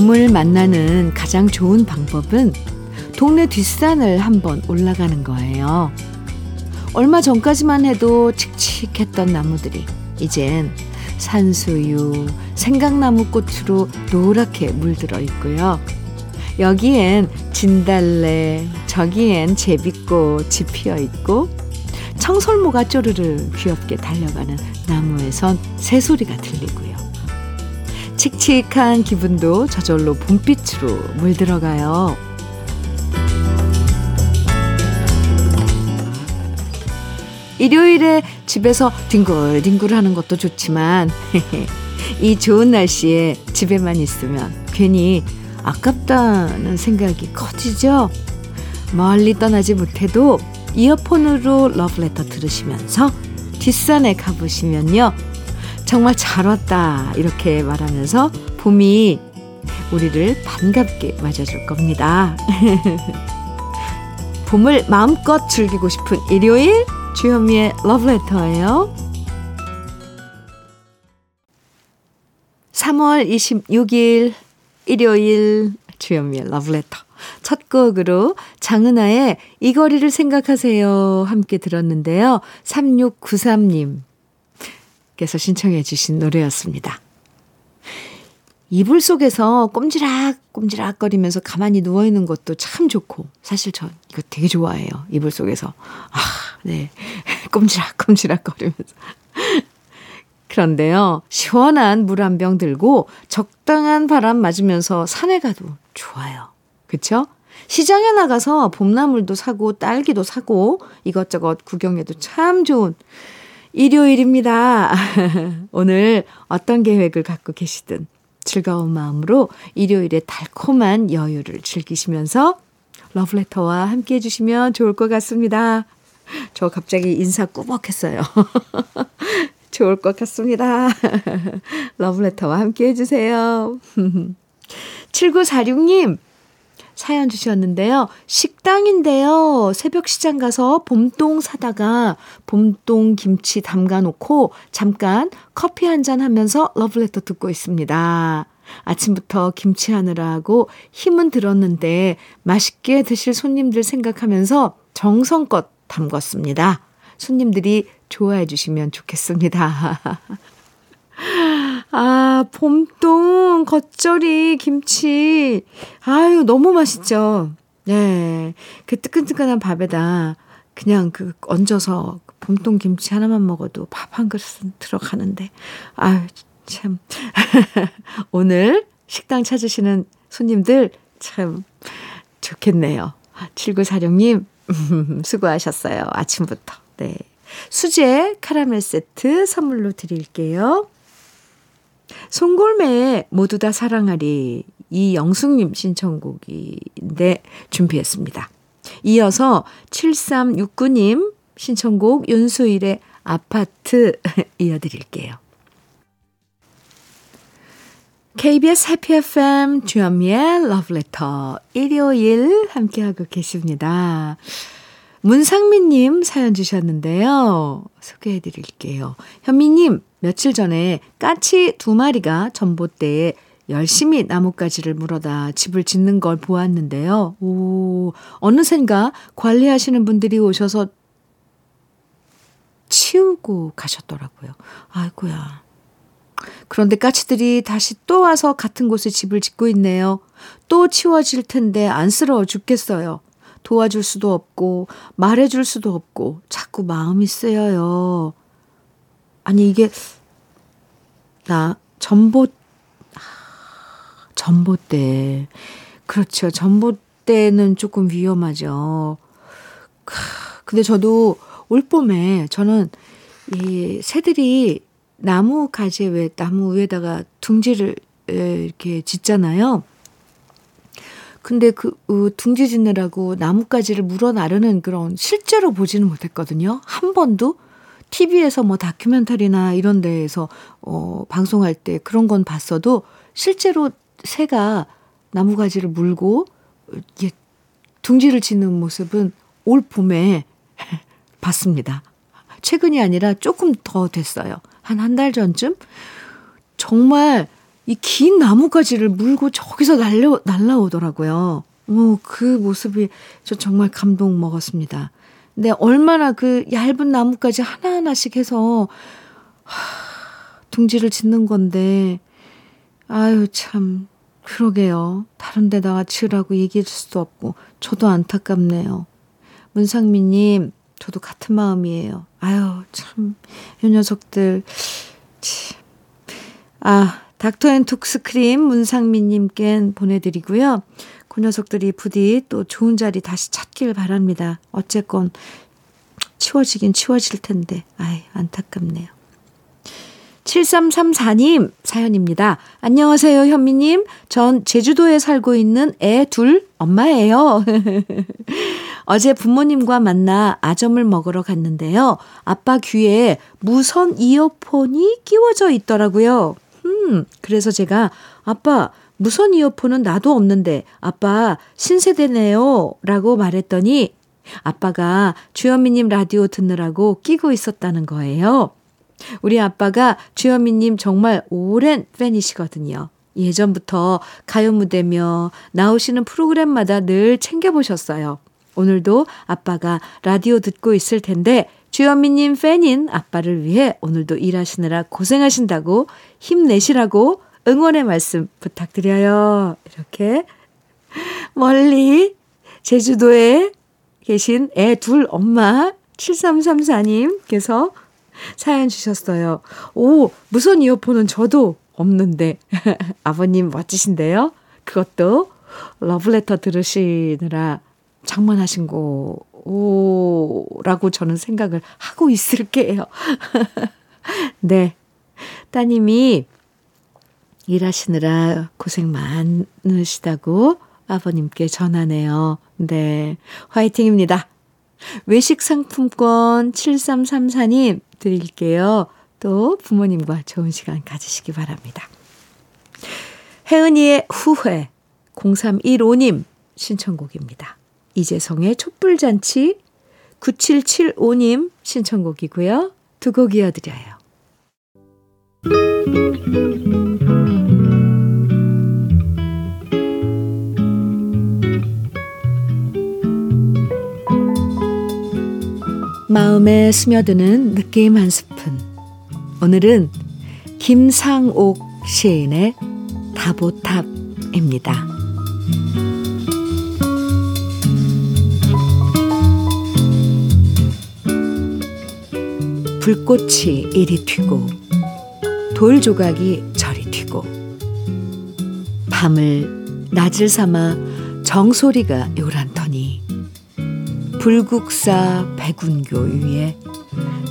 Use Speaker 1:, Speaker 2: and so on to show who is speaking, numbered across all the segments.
Speaker 1: 봄을 만나는 가장 좋은 방법은 동네 뒷산을 한번 올라가는 거예요. 얼마 전까지만 해도 칙칙했던 나무들이 이젠 산수유, 생강나무 꽃으로 노랗게 물들어 있고요. 여기엔 진달래, 저기엔 제비꽃이 피어 있고 청설모가 쪼르르 귀엽게 달려가는 나무에선 새소리가 들리고요. 칙칙한 기분도 저절로 봄빛으로 물들어가요. 일요일에 집에서 뒹굴뒹굴 하는 것도 좋지만 이 좋은 날씨에 집에만 있으면 괜히 아깝다는 생각이 커지죠. 멀리 떠나지 못해도 이어폰으로 러브레터 들으시면서 뒷산에 가보시면요. 정말 잘 왔다 이렇게 말하면서 봄이 우리를 반갑게 맞아줄 겁니다. 봄을 마음껏 즐기고 싶은 일요일 주현미의 러브레터예요. 3월 26일 일요일 주현미의 러브레터 첫 곡으로 장은아의 이 거리를 생각하세요 함께 들었는데요. 3693님 께서 신청해 주신 노래였습니다. 이불 속에서 꼼지락꼼지락 거리면서 가만히 누워있는 것도 참 좋고 사실 전 이거 되게 좋아해요. 이불 속에서 아, 네. 꼼지락꼼지락 거리면서 그런데요. 시원한 물 한 병 들고 적당한 바람 맞으면서 산에 가도 좋아요. 그쵸? 시장에 나가서 봄나물도 사고 딸기도 사고 이것저것 구경해도 참 좋은 일요일입니다. 오늘 어떤 계획을 갖고 계시든 즐거운 마음으로 일요일에 달콤한 여유를 즐기시면서 러브레터와 함께 해주시면 좋을 것 같습니다. 저 갑자기 인사 꾸벅했어요. 좋을 것 같습니다. 러브레터와 함께 해주세요. 7946님, 사연 주셨는데요. 식당인데요. 새벽 시장 가서 봄동 사다가 봄동 김치 담가 놓고 잠깐 커피 한 잔 하면서 러브레터 듣고 있습니다. 아침부터 김치 하느라고 힘은 들었는데 맛있게 드실 손님들 생각하면서 정성껏 담궜습니다. 손님들이 좋아해 주시면 좋겠습니다. 아, 봄동, 겉절이, 김치. 아유, 너무 맛있죠. 네. 그 뜨끈뜨끈한 밥에다 그냥 그 얹어서 봄동 김치 하나만 먹어도 밥 한 그릇은 들어가는데. 아유, 참. 오늘 식당 찾으시는 손님들 참 좋겠네요. 7946님, 수고하셨어요. 아침부터. 네. 수제 카라멜 세트 선물로 드릴게요. 송골매의 모두 다 사랑하리 이영숙님 신청곡인데 준비했습니다. 이어서 7369님 신청곡 윤수일의 아파트 이어드릴게요. KBS 해피 FM 주현미의 러브레터 일요일 함께하고 계십니다. 문상민님 사연 주셨는데요. 소개해 드릴게요. 현미님, 며칠 전에 까치 두 마리가 전봇대에 열심히 나뭇가지를 물어다 집을 짓는 걸 보았는데요. 오, 어느샌가 관리하시는 분들이 오셔서 치우고 가셨더라고요. 아이고야. 그런데 까치들이 다시 또 와서 같은 곳에 집을 짓고 있네요. 또 치워질 텐데 안쓰러워 죽겠어요. 도와줄 수도 없고 말해줄 수도 없고 자꾸 마음이 쓰여요. 아니 이게 나 전봇 전봇대 그렇죠. 전봇대는 조금 위험하죠. 근데 저도 올 봄에 저는 이 새들이 나무 가지에 왜 나무 위에다가 둥지를 이렇게 짓잖아요. 근데 그 어, 둥지 짓느라고 나뭇가지를 물어 나르는 그런 실제로 보지는 못했거든요. 한 번도 TV에서 뭐 다큐멘터리나 이런 데에서 어 방송할 때 그런 건 봤어도 실제로 새가 나무가지를 물고 예, 둥지를 짓는 모습은 올 봄에 봤습니다. 최근이 아니라 조금 더 됐어요. 한 한 달 전쯤 정말 이 긴 나뭇가지를 물고 저기서 날려, 날라오더라고요. 오, 그 모습이 저 정말 감동 먹었습니다. 근데 얼마나 그 얇은 나뭇가지 하나하나씩 해서, 하, 둥지를 짓는 건데, 아유, 참, 그러게요. 다른 데다가 지으라고 얘기해 줄 수도 없고, 저도 안타깝네요. 문상미님, 저도 같은 마음이에요. 아유, 참, 이 녀석들. 참. 아, 닥터앤톡스 크림 문상민님께 보내드리고요. 그 녀석들이 부디 또 좋은 자리 다시 찾길 바랍니다. 어쨌건 치워지긴 치워질 텐데, 아이, 안타깝네요. 7334님 사연입니다. 안녕하세요, 현미님. 전 제주도에 살고 있는 애 둘 엄마예요. 어제 부모님과 만나 아점을 먹으러 갔는데요. 아빠 귀에 무선 이어폰이 끼워져 있더라고요. 음, 그래서 제가 아빠 무선 이어폰은 나도 없는데 아빠 신세대네요. 라고 말했더니 아빠가 주현미님 라디오 듣느라고 끼고 있었다는 거예요. 우리 아빠가 주현미님 정말 오랜 팬이시거든요. 예전부터 가요 무대며 나오시는 프로그램마다 늘 챙겨보셨어요. 오늘도 아빠가 라디오 듣고 있을 텐데 주현미님 팬인 아빠를 위해 오늘도 일하시느라 고생하신다고 힘내시라고 응원의 말씀 부탁드려요. 이렇게 멀리 제주도에 계신 애 둘 엄마 7334님께서 사연 주셨어요. 오, 무선 이어폰은 저도 없는데. 아버님 멋지신데요? 그것도 러브레터 들으시느라 장만하신 거 라고 저는 생각을 하고 있을게요. 네. 따님이 일하시느라 고생 많으시다고 아버님께 전하네요. 네. 화이팅입니다. 외식 상품권 7334님 드릴게요. 또 부모님과 좋은 시간 가지시기 바랍니다. 혜은이의 후회 0315님 신청곡입니다. 이재성의 촛불잔치 9775님 신청곡이고요. 두 곡 이어드려요. 마음에 스며드는 느낌 한 스푼. 오늘은 김상옥 시인의 다보탑입니다. 불꽃이 이리 튀고 돌 조각이 저리 튀고 밤을 낮을 삼아 정소리가 요란터니 불국사 백운교 위에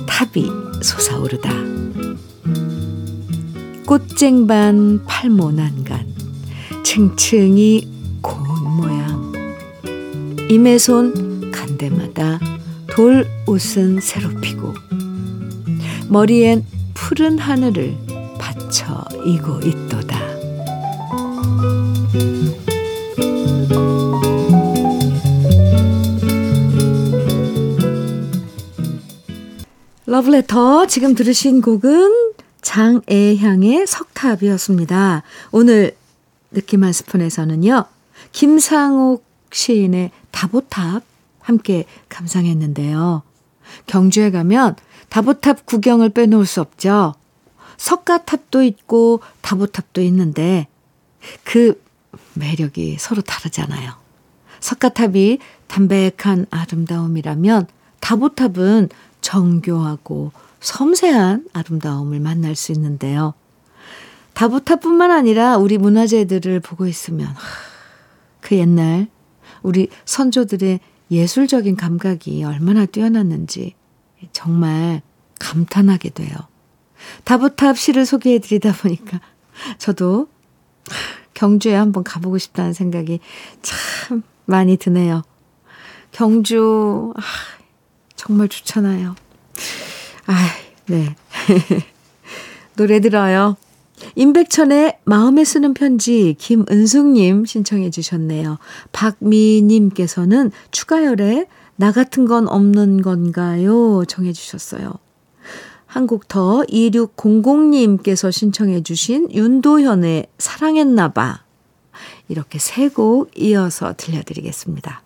Speaker 1: 탑이 솟아오르다. 꽃쟁반 팔모난간 층층이 고운 모양 임의 손 간대마다 돌 옷은 새로 피고 머리엔 푸른 하늘을 받쳐 이고 있도다. 러브레터 지금 들으신 곡은 장애향의 석탑이었습니다. 오늘 느낌 한 스푼에서는요. 김상옥 시인의 다보탑 함께 감상했는데요. 경주에 가면 다보탑 구경을 빼놓을 수 없죠. 석가탑도 있고 다보탑도 있는데 그 매력이 서로 다르잖아요. 석가탑이 담백한 아름다움이라면 다보탑은 정교하고 섬세한 아름다움을 만날 수 있는데요. 다보탑뿐만 아니라 우리 문화재들을 보고 있으면 그 옛날 우리 선조들의 예술적인 감각이 얼마나 뛰어났는지 정말 감탄하게 돼요. 다보탑 시를 소개해 드리다 보니까 저도 경주에 한번 가보고 싶다는 생각이 참 많이 드네요. 경주, 아, 정말 좋잖아요. 아, 네. 노래 들어요. 임백천의 마음에 쓰는 편지 김은숙님 신청해 주셨네요. 박미님께서는 추가열에 나 같은 건 없는 건가요? 정해 주셨어요. 한 곡 더 2600님께서 신청해 주신 윤도현의 사랑했나봐. 이렇게 세 곡 이어서 들려드리겠습니다.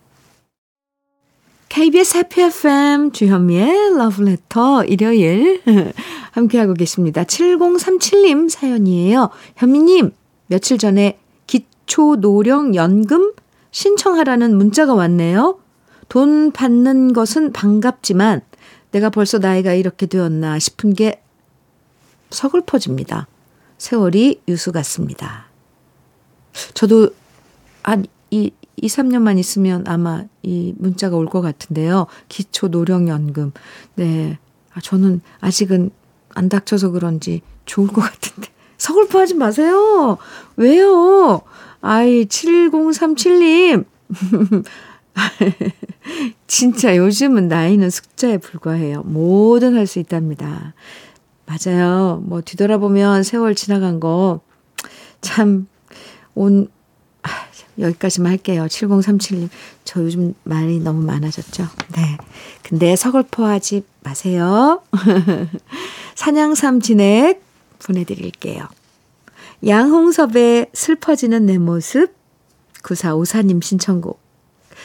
Speaker 1: KBS 해피 FM 주현미의 러브레터 일요일 함께하고 계십니다. 7037님 사연이에요. 현미님, 며칠 전에 기초노령연금 신청하라는 문자가 왔네요. 돈 받는 것은 반갑지만 내가 벌써 나이가 이렇게 되었나 싶은 게 서글퍼집니다. 세월이 유수 같습니다. 저도 한 이, 2, 3년만 있으면 아마 이 문자가 올 것 같은데요. 기초 노령연금. 네. 아, 저는 아직은 안 닥쳐서 그런지 좋을 것 같은데. 서글퍼 하지 마세요. 왜요? 아이, 7037님. 진짜 요즘은 나이는 숫자에 불과해요. 뭐든 할 수 있답니다. 맞아요. 뭐 뒤돌아보면 세월 지나간 거 참 온, 아, 여기까지만 할게요. 7037님. 저 요즘 말이 너무 많아졌죠? 네. 근데 서글퍼 하지 마세요. 사냥삼 진액 보내드릴게요. 양홍섭의 슬퍼지는 내 모습 9454님 신청곡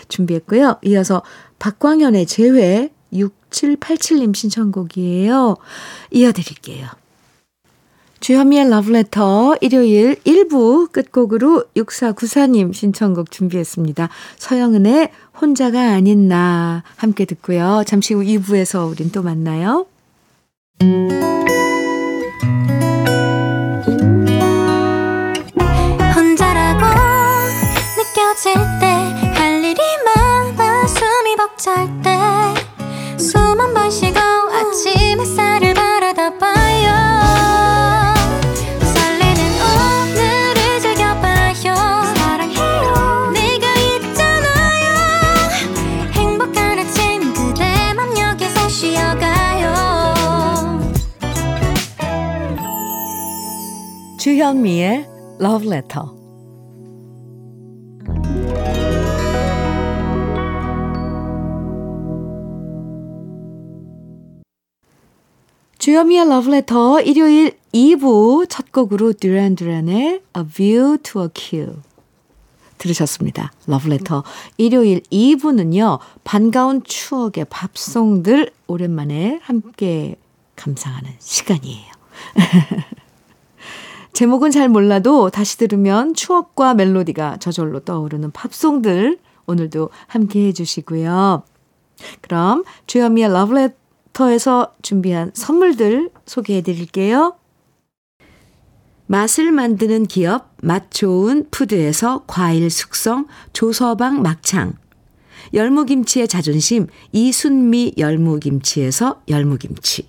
Speaker 1: 준비했고요. 이어서 박광현의 재회 6787님 신청곡이에요. 이어드릴게요. 주현미의 러브레터 일요일 1부 끝곡으로 6494님 신청곡 준비했습니다. 서영은의 혼자가 아닌 나 함께 듣고요. 잠시 후 2부에서 우린 또 만나요. 혼자라고 느껴질 Love Letter 주현미의 러브레터 일요일 2부 첫 곡으로 듀란 듀란의 A View to a Kill 들으셨습니다. 러브레터 일요일 2부는요. 반가운 추억의 밥송들 오랜만에 함께 감상하는 시간이에요. 제목은 잘 몰라도 다시 들으면 추억과 멜로디가 저절로 떠오르는 팝송들 오늘도 함께 해주시고요. 그럼 주현미의 러브레터 터에서 준비한 선물들 소개해 드릴게요. 맛을 만드는 기업 맛 좋은 푸드에서 과일 숙성 조서방 막창 열무김치의 자존심 이순미 열무김치에서 열무김치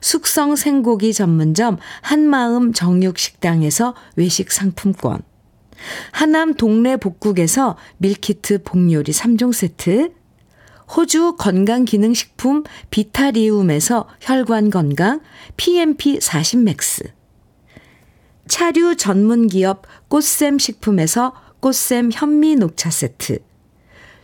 Speaker 1: 숙성 생고기 전문점 한마음 정육식당에서 외식 상품권, 하남 동네 복국에서 밀키트 복요리 3종 세트, 호주 건강기능식품 비타리움에서 혈관 건강 PMP 40 맥스. 차류 전문기업 꽃샘 식품에서 꽃샘 현미 녹차 세트.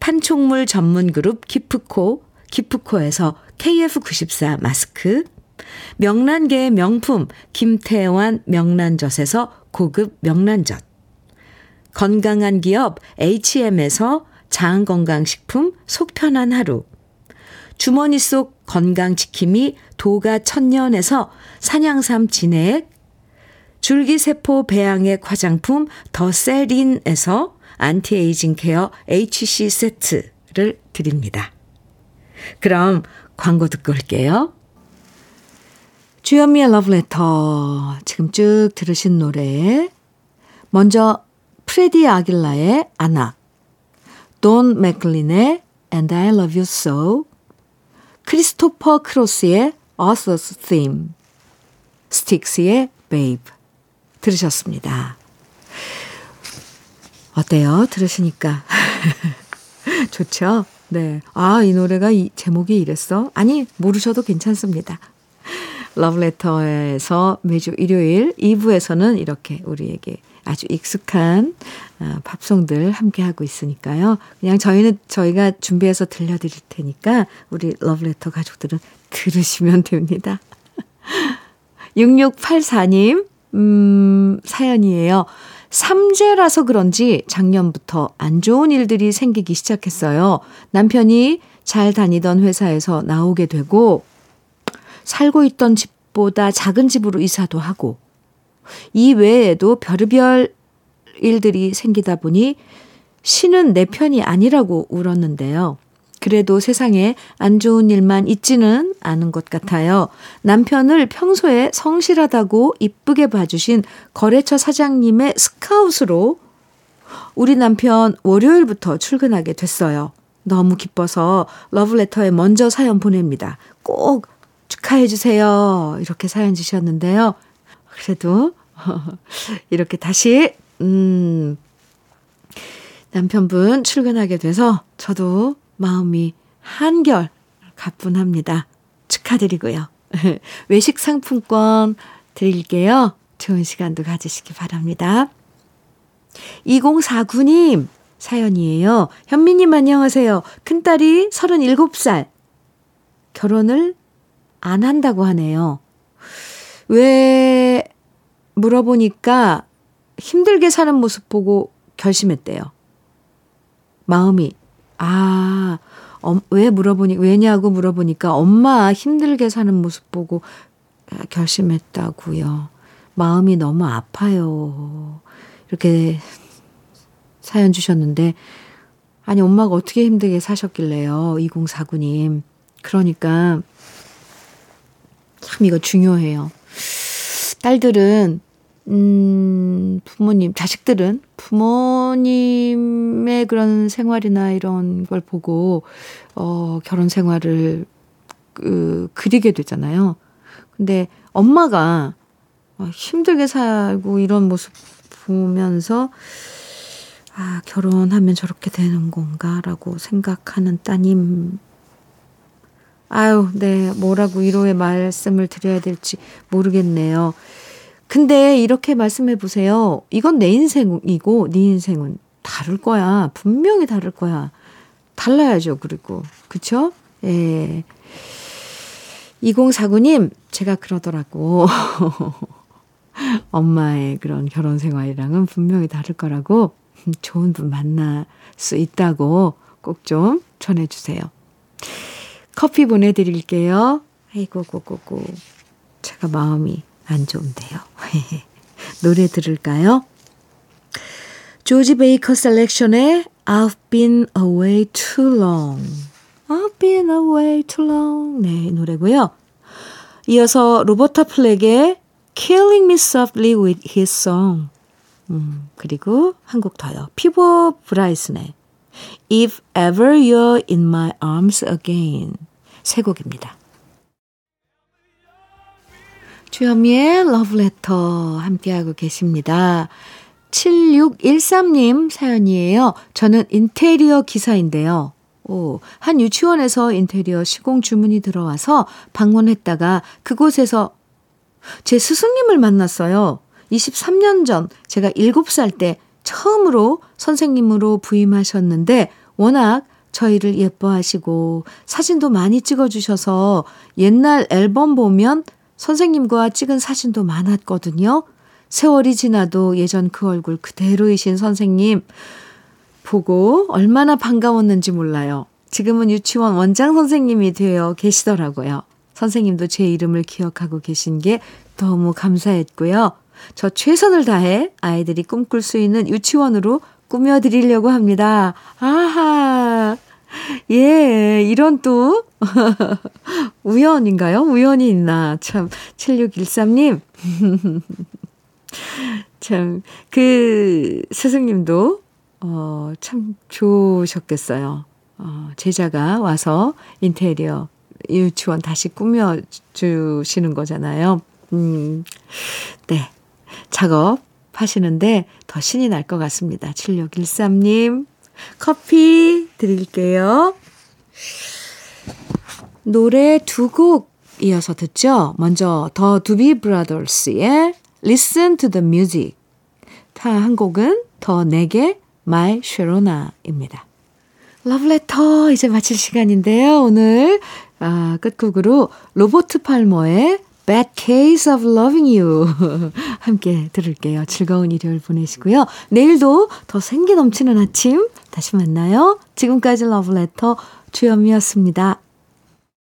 Speaker 1: 판촉물 전문 그룹 기프코, 기프코에서 KF94 마스크, 명란계의 명품 김태환 명란젓에서 고급 명란젓, 건강한 기업 HM에서 장건강식품 속편한 하루. 주머니 속 건강지킴이 도가 천년에서 산양삼 진액, 줄기세포 배양의 화장품 더 세린에서 anti-aging care HC 세트를 드립니다. 그럼 광고 듣고 올게요. 주현미의 러브레터 지금 쭉 들으신 노래 먼저 프레디 아길라의 Anak 돈 맥클린의 And I Love You So 크리스토퍼 크로스의 Arthur's Theme 스틱스의 Babe 들으셨습니다. 어때요? 들으시니까. 좋죠? 네. 아, 이 노래가 이 제목이 이랬어? 아니, 모르셔도 괜찮습니다. 러브레터에서 매주 일요일 2부에서는 이렇게 우리에게 아주 익숙한 어, 팝송들 함께 하고 있으니까요. 그냥 저희는 저희가 준비해서 들려드릴 테니까 우리 러브레터 가족들은 들으시면 됩니다. 6684님, 음, 사연이에요. 삼재라서 그런지 작년부터 안 좋은 일들이 생기기 시작했어요. 남편이 잘 다니던 회사에서 나오게 되고, 살고 있던 집보다 작은 집으로 이사도 하고, 이 외에도 별의별 일들이 생기다 보니 신은 내 편이 아니라고 울었는데요. 그래도 세상에 안 좋은 일만 있지는 않은 것 같아요. 남편을 평소에 성실하다고 이쁘게 봐주신 거래처 사장님의 스카웃으로 우리 남편 월요일부터 출근하게 됐어요. 너무 기뻐서 러브레터에 먼저 사연 보냅니다. 꼭 축하해 주세요. 이렇게 사연 주셨는데요. 그래도 이렇게 다시 음 남편분 출근하게 돼서 저도 마음이 한결 가뿐합니다. 축하드리고요. 외식 상품권 드릴게요. 좋은 시간도 가지시기 바랍니다. 2049님 사연이에요. 현미님 안녕하세요. 큰딸이 37살. 결혼을 안 한다고 하네요. 왜 물어보니까 힘들게 사는 모습 보고 결심했대요. 마음이 아, 어, 왜 물어보니, 왜냐고 물어보니까 엄마 힘들게 사는 모습 보고 결심했다고요. 마음이 너무 아파요. 이렇게 사연 주셨는데, 아니, 엄마가 어떻게 힘들게 사셨길래요. 2049님. 그러니까, 참 이거 중요해요. 딸들은 음, 부모님, 자식들은 부모님의 그런 생활이나 이런 걸 보고, 어, 결혼 생활을, 그, 그리게 되잖아요. 근데 엄마가 어, 힘들게 살고 이런 모습 보면서, 아, 결혼하면 저렇게 되는 건가라고 생각하는 따님. 아유, 네, 뭐라고 위로의 말씀을 드려야 될지 모르겠네요. 근데 이렇게 말씀해 보세요. 이건 내 인생이고 네 인생은 다를 거야. 분명히 다를 거야. 달라야죠. 그리고 그쵸? 예. 2049님 제가 그러더라고. 엄마의 그런 결혼 생활이랑은 분명히 다를 거라고 좋은 분 만날 수 있다고 꼭 좀 전해주세요. 커피 보내드릴게요. 아이고, 고고고. 제가 마음이 안 좋은데요. 노래 들을까요? 조지 베이커 셀렉션의 I've been away too long. I've been away too long. 네, 노래고요. 이어서 로버타 플렉의 Killing Me Softly with His Song. 음, 그리고 한 곡 더요. 피보 브라이슨의 If Ever You're in My Arms Again. 세 곡입니다. 주현미의 러브레터 함께하고 계십니다. 7613님 사연이에요. 저는 인테리어 기사인데요. 오, 한 유치원에서 인테리어 시공 주문이 들어와서 방문했다가 그곳에서 제 스승님을 만났어요. 23년 전 제가 7살 때 처음으로 선생님으로 부임하셨는데 워낙 저희를 예뻐하시고 사진도 많이 찍어주셔서 옛날 앨범 보면 선생님과 찍은 사진도 많았거든요. 세월이 지나도 예전 그 얼굴 그대로이신 선생님 보고 얼마나 반가웠는지 몰라요. 지금은 유치원 원장 선생님이 되어 계시더라고요. 선생님도 제 이름을 기억하고 계신 게 너무 감사했고요. 저 최선을 다해 아이들이 꿈꿀 수 있는 유치원으로 꾸며드리려고 합니다. 아하. 예, 이런 또, 우연인가요? 우연이 있나. 참, 7613님. 참, 그, 스승님도, 어, 참 좋으셨겠어요. 어, 제자가 와서 인테리어 유치원 다시 꾸며주시는 거잖아요. 음, 네. 작업 하시는데 더 신이 날 것 같습니다. 7613님, 커피 드릴게요. 노래 두 곡 이어서 듣죠? 먼저 더 두비 브라더스의 Listen to the Music. 다한 곡은 더 내게 My Sharona입니다. 러브레터 이제 마칠 시간인데요. 오늘 아, 끝곡으로 로버트 팔머의 Bad Case of Loving You 함께 들을게요. 즐거운 일요일 보내시고요. 내일도 더 생기 넘치는 아침 다시 만나요. 지금까지 러브레터 주현미였습니다.